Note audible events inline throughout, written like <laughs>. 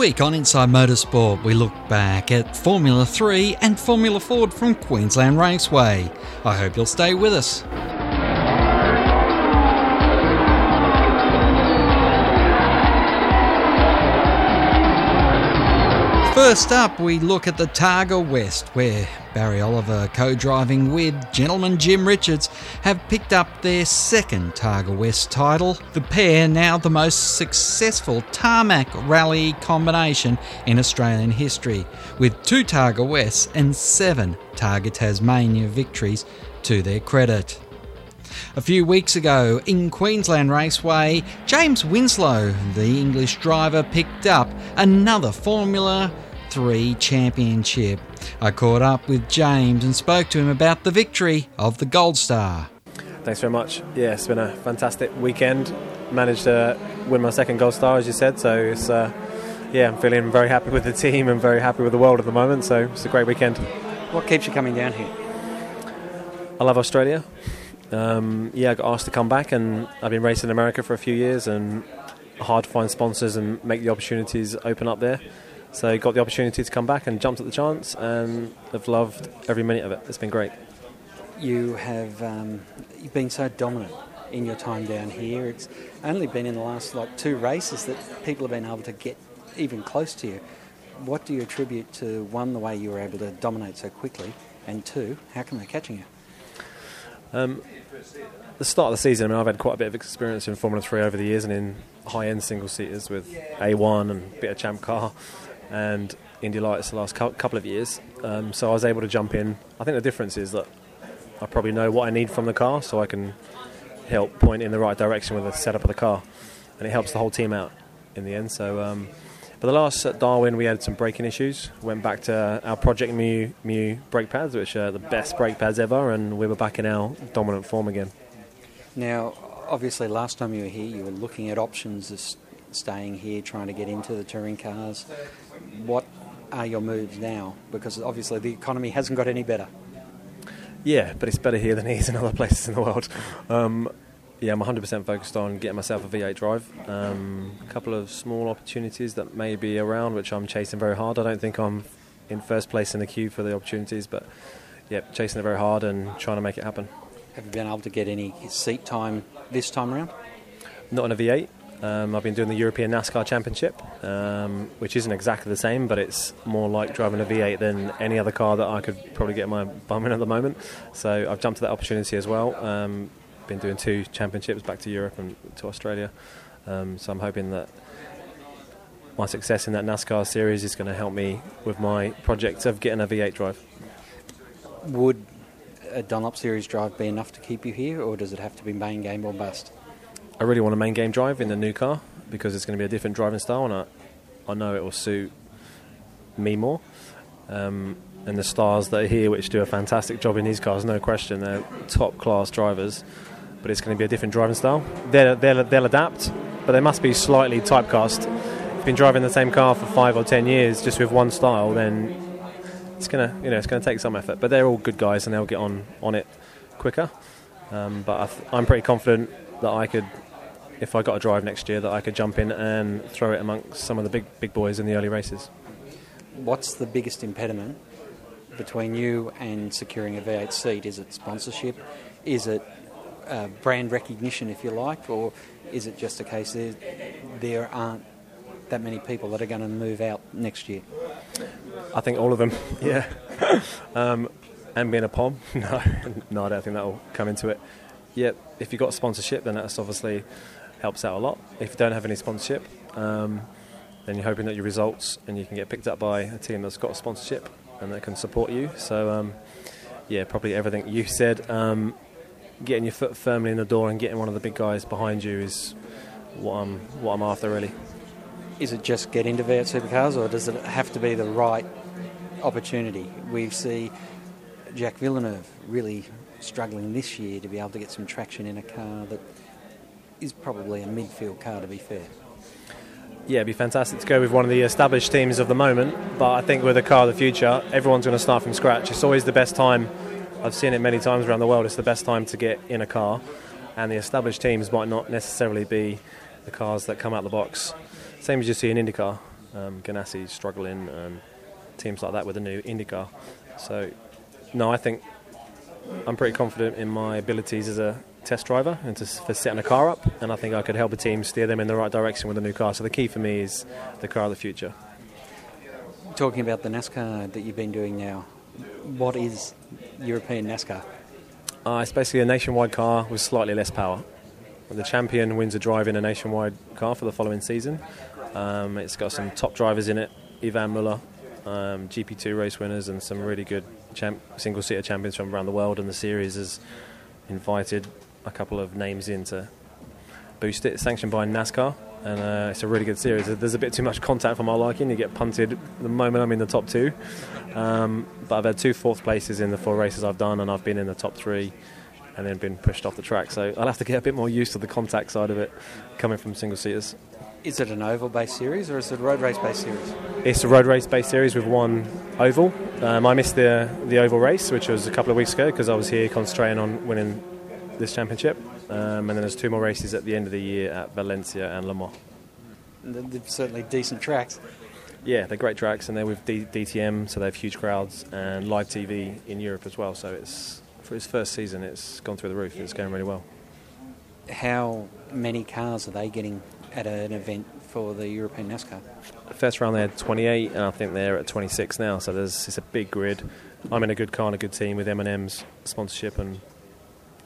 week on Inside Motorsport, we look back at Formula 3 and Formula Ford from Queensland Raceway. I hope you'll stay with us. First up, we look at the Targa West, where Barry Oliver, co driving with gentleman Jim Richards, have picked up their second Targa West title. The pair now the most successful tarmac rally combination in Australian history, with two Targa Wests and seven Targa Tasmania victories to their credit. A few weeks ago in Queensland Raceway, James Winslow, the English driver, picked up another Formula 3 championship. I caught up with James and spoke to him about the victory of the Gold Star. Thanks very much. Yeah, it's been a fantastic weekend. Managed to win my second Gold Star, as you said. So it's uh, yeah, I'm feeling very happy with the team and very happy with the world at the moment. So it's a great weekend. What keeps you coming down here? I love Australia. Um, yeah, I got asked to come back, and I've been racing in America for a few years, and hard to find sponsors and make the opportunities open up there. So got the opportunity to come back and jumped at the chance, and have loved every minute of it. It's been great. You have um, you've been so dominant in your time down here. It's only been in the last like two races that people have been able to get even close to you. What do you attribute to one the way you were able to dominate so quickly, and two, how come they're catching you? Um, the start of the season, I mean, I've had quite a bit of experience in Formula 3 over the years and in high end single seaters with A1 and a bit of Champ Car and Indy Lights the last couple of years. Um, so I was able to jump in. I think the difference is that I probably know what I need from the car, so I can help point in the right direction with the setup of the car, and it helps the whole team out in the end. So, um, but the last at Darwin, we had some braking issues. Went back to our Project Mu Mu brake pads, which are the best brake pads ever, and we were back in our dominant form again. Now, obviously, last time you were here, you were looking at options of staying here, trying to get into the touring cars what are your moves now? Because obviously the economy hasn't got any better. Yeah, but it's better here than it is in other <laughs> places in the world. Um, yeah, I'm 100% focused on getting myself a V8 drive. Um, a couple of small opportunities that may be around, which I'm chasing very hard. I don't think I'm in first place in the queue for the opportunities, but yeah, chasing it very hard and trying to make it happen. Have you been able to get any seat time this time around? Not in a V8. Um, I've been doing the European NASCAR Championship, um, which isn't exactly the same, but it's more like driving a V8 than any other car that I could probably get my <laughs> bum in at the moment. So I've jumped to that opportunity as well. Um, been doing two championships back to Europe and to Australia. Um, so I'm hoping that my success in that NASCAR series is going to help me with my project of getting a V8 drive. Would a Dunlop Series drive be enough to keep you here, or does it have to be main game or bust? I really want a main game drive in the new car because it's going to be a different driving style, and I, I know it will suit me more. Um, and the stars that are here, which do a fantastic job in these cars, no question, they're top class drivers. But it's going to be a different driving style. They'll, they'll, they'll adapt, but they must be slightly typecast. If you've been driving the same car for five or ten years just with one style, then it's gonna you know it's gonna take some effort. But they're all good guys, and they'll get on on it quicker. Um, but I am pretty confident that I could if I got a drive next year that I could jump in and throw it amongst some of the big big boys in the early races. What's the biggest impediment between you and securing a V8 seat? Is it sponsorship? Is it uh, brand recognition, if you like, or is it just a case that there aren't that many people that are going to move out next year? I think all of them, <laughs> yeah. um, and being a pom, <laughs> no, no, I don't think that will come into it. Yeah, if you've got sponsorship, then that's obviously helps out a lot. If you don't have any sponsorship, um, then you're hoping that your results and you can get picked up by a team that's got a sponsorship and that can support you. So, um, yeah, probably everything you <laughs> said. Um, getting your foot firmly in the door and getting one of the big guys behind you is what I'm what I'm after really. Is it just get into V8 supercars, or does it have to be the right opportunity? We see Jacques Villeneuve really struggling this year to be able to get some traction in a car that is probably a midfield car, to be fair. Yeah, it'd be fantastic to go with one of the established teams of the moment, but I think with a car of the future, everyone's going to start from scratch. It's always the best time. I've seen it many times around the world. It's the best time to get in a car, and the established teams might not necessarily be the cars that come out of the box. Same as you see in IndyCar. Um, Ganassi struggling, and teams like that with a new IndyCar. So, no, I think I'm pretty confident in my abilities as a test driver and to, for setting a car up, and I think I could help a team steer them in the right direction with a new car. So the key for me is the car of the future. Talking about the NASCAR that you've been doing now, what is European NASCAR? Uh, it's basically a nationwide car with slightly less power. The champion wins a drive in a nationwide car for the following season. Um, it's got some top drivers in it Yvan Muller, um, GP2 race winners, and some really good champ- single seater champions from around the world. And the series has invited a couple of names in to boost it. It's sanctioned by NASCAR, and uh, it's a really good series. There's a bit too much contact for my liking. You get punted the moment I'm in the top two. Um, but I've had two fourth places in the four races I've done, and I've been in the top three and then been pushed off the track. So I'll have to get a bit more used to the contact side of it coming from single seaters. Is it an oval based series or is it a road race based series? It's a road race based series with one oval. Um, I missed the the oval race, which was a couple of weeks ago, because I was here concentrating on winning this championship. Um, and then there's two more races at the end of the year at Valencia and Le Mans. They're certainly decent tracks. Yeah, they're great tracks, and they're with D- DTM, so they have huge crowds and live TV in Europe as well. So it's for its first season, it's gone through the roof. It's going really well. How many cars are they getting at an event for the European NASCAR? First round they had 28, and I think they're at 26 now. So there's it's a big grid. I'm in a good car and a good team with M&M's sponsorship and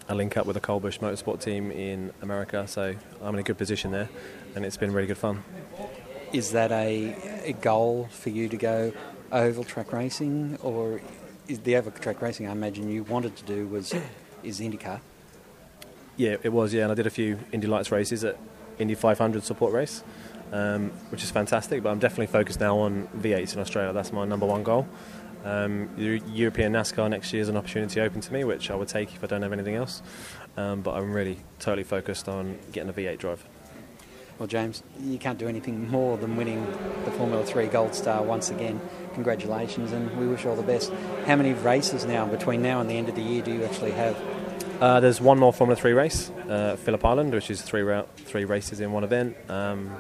a link up with the Colbush Motorsport team in America. So I'm in a good position there, and it's been really good fun. Is that a, a goal for you to go oval track racing, or is the oval track racing I imagine you wanted to do was is IndyCar? Yeah, it was. Yeah, and I did a few Indy Lights races at Indy 500 support race, um, which is fantastic. But I'm definitely focused now on V8s in Australia. That's my number one goal. Um, European NASCAR next year is an opportunity open to me, which I would take if I don't have anything else. Um, but I'm really totally focused on getting a V8 drive. Well, James, you can't do anything more than winning the Formula 3 Gold Star once again. Congratulations, and we wish you all the best. How many races now, between now and the end of the year, do you actually have? Uh, there's one more Formula 3 race, uh, Phillip Island, which is three, ra- three races in one event. Um,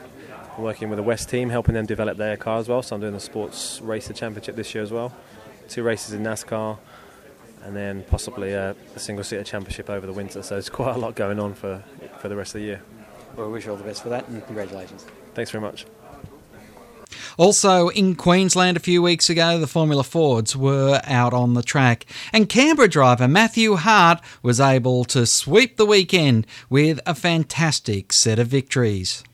working with the West team, helping them develop their car as well. So I'm doing the Sports Racer Championship this year as well. Two races in NASCAR, and then possibly a, a single seater championship over the winter. So it's quite a lot going on for, for the rest of the year. Well, we wish you all the best for that and congratulations. Thanks very much. Also, in Queensland a few weeks ago, the Formula Fords were out on the track, and Canberra driver Matthew Hart was able to sweep the weekend with a fantastic set of victories.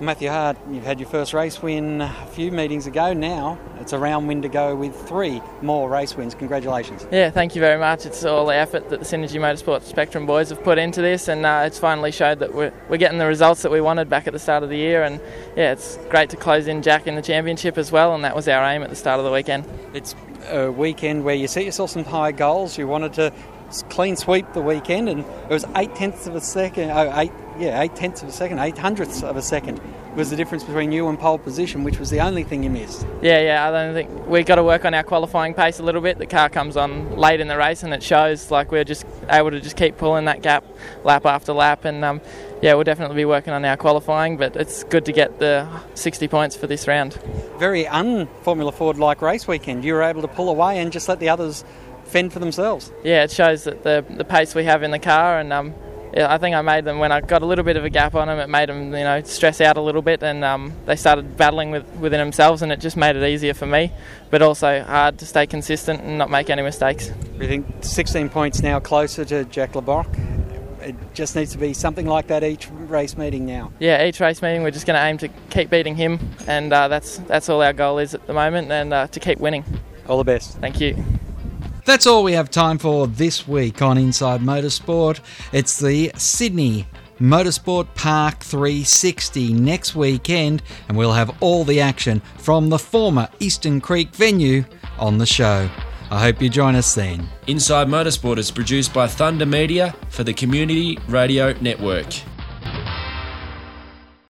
Matthew Hart, you've had your first race win a few meetings ago. Now it's a round win to go with three more race wins. Congratulations. Yeah, thank you very much. It's all the effort that the Synergy Motorsport Spectrum boys have put into this, and uh, it's finally showed that we're, we're getting the results that we wanted back at the start of the year. And yeah, it's great to close in Jack in the championship as well, and that was our aim at the start of the weekend. It's a weekend where you set yourself some high goals. You wanted to clean sweep the weekend, and it was eight tenths of a second. Oh, eight, yeah, eight tenths of a second, eight hundredths of a second was the difference between you and pole position, which was the only thing you missed. Yeah, yeah. I don't think we've got to work on our qualifying pace a little bit. The car comes on late in the race, and it shows. Like we're just able to just keep pulling that gap, lap after lap, and um, yeah, we'll definitely be working on our qualifying. But it's good to get the 60 points for this round. Very un-Formula Ford-like race weekend. You were able to pull away and just let the others fend for themselves. Yeah, it shows that the the pace we have in the car, and um, I think I made them when I got a little bit of a gap on them. It made them, you know, stress out a little bit, and um, they started battling with, within themselves, and it just made it easier for me, but also hard to stay consistent and not make any mistakes. We think 16 points now closer to Jack Le Brocq. It just needs to be something like that each race meeting now. Yeah, each race meeting we're just going to aim to keep beating him, and uh, that's that's all our goal is at the moment, and uh, to keep winning. All the best. Thank you. That's all we have time for this week on Inside Motorsport. It's the Sydney Motorsport Park 360 next weekend, and we'll have all the action from the former Eastern Creek venue on the show. I hope you join us then. Inside Motorsport is produced by Thunder Media for the Community Radio Network.